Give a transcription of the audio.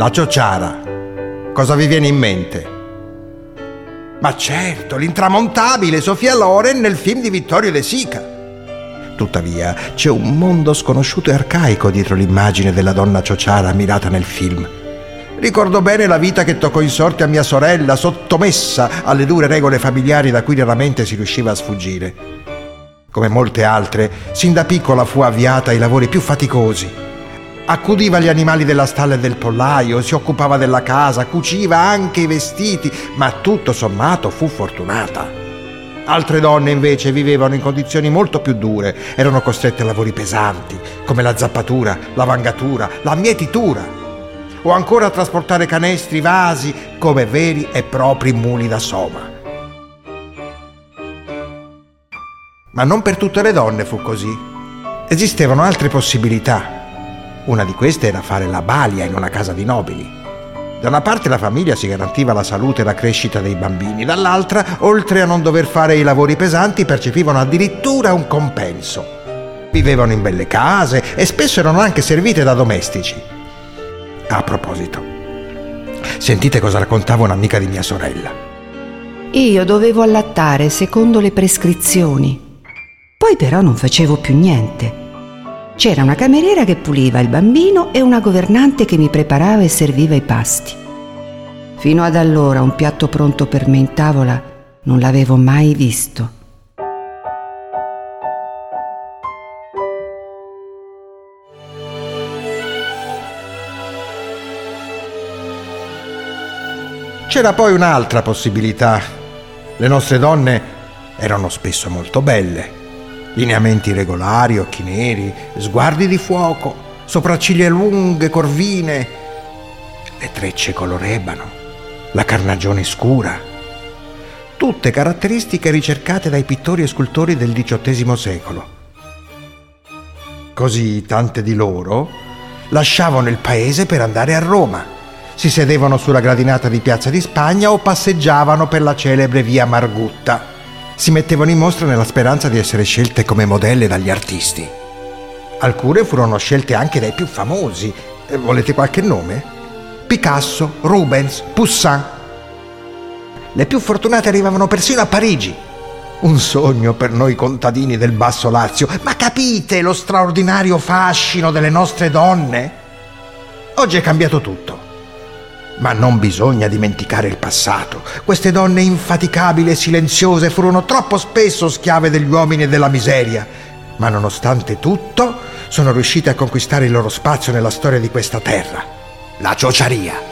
La ciociara. Cosa vi viene in mente? Ma certo, l'intramontabile Sofia Loren nel film di Vittorio De Sica. Tuttavia, c'è un mondo sconosciuto e arcaico dietro l'immagine della donna ciociara ammirata nel film. Ricordo bene la vita che toccò in sorte a mia sorella, sottomessa alle dure regole familiari da cui raramente si riusciva a sfuggire. Come molte altre, sin da piccola fu avviata ai lavori più faticosi. Accudiva gli animali della stalla e del pollaio, si occupava della casa, cuciva anche i vestiti, ma tutto sommato fu fortunata. Altre donne invece vivevano in condizioni molto più dure, erano costrette a lavori pesanti, come la zappatura, la vangatura, la mietitura o ancora a trasportare canestri, vasi, come veri e propri muli da soma. Ma non per tutte le donne fu così. Esistevano altre possibilità. Una di queste era fare la balia in una casa di nobili. Da una parte la famiglia si garantiva la salute e la crescita dei bambini, dall'altra, oltre a non dover fare i lavori pesanti, percepivano addirittura un compenso. Vivevano in belle case e spesso erano anche servite da domestici. A proposito, sentite cosa raccontava un'amica di mia sorella. Io dovevo allattare secondo le prescrizioni. Poi però non facevo più niente. C'era una cameriera che puliva il bambino e una governante che mi preparava e serviva i pasti. Fino ad allora un piatto pronto per me in tavola non l'avevo mai visto. C'era poi un'altra possibilità. Le nostre donne erano spesso molto belle. Lineamenti regolari, occhi neri, sguardi di fuoco, sopracciglia lunghe, corvine, le trecce color ebano, la carnagione scura. Tutte caratteristiche ricercate dai pittori e scultori del XVIII secolo. Così tante di loro lasciavano il paese per andare a Roma si sedevano sulla gradinata di Piazza di Spagna o passeggiavano per la celebre via Margutta. Si mettevano in mostra nella speranza di essere scelte come modelle dagli artisti. Alcune furono scelte anche dai più famosi. Eh, volete qualche nome? Picasso, Rubens, Poussin. Le più fortunate arrivavano persino a Parigi. Un sogno per noi contadini del Basso Lazio. Ma capite lo straordinario fascino delle nostre donne? Oggi è cambiato tutto. Ma non bisogna dimenticare il passato. Queste donne infaticabili e silenziose furono troppo spesso schiave degli uomini e della miseria, ma nonostante tutto sono riuscite a conquistare il loro spazio nella storia di questa terra. La ciociaria.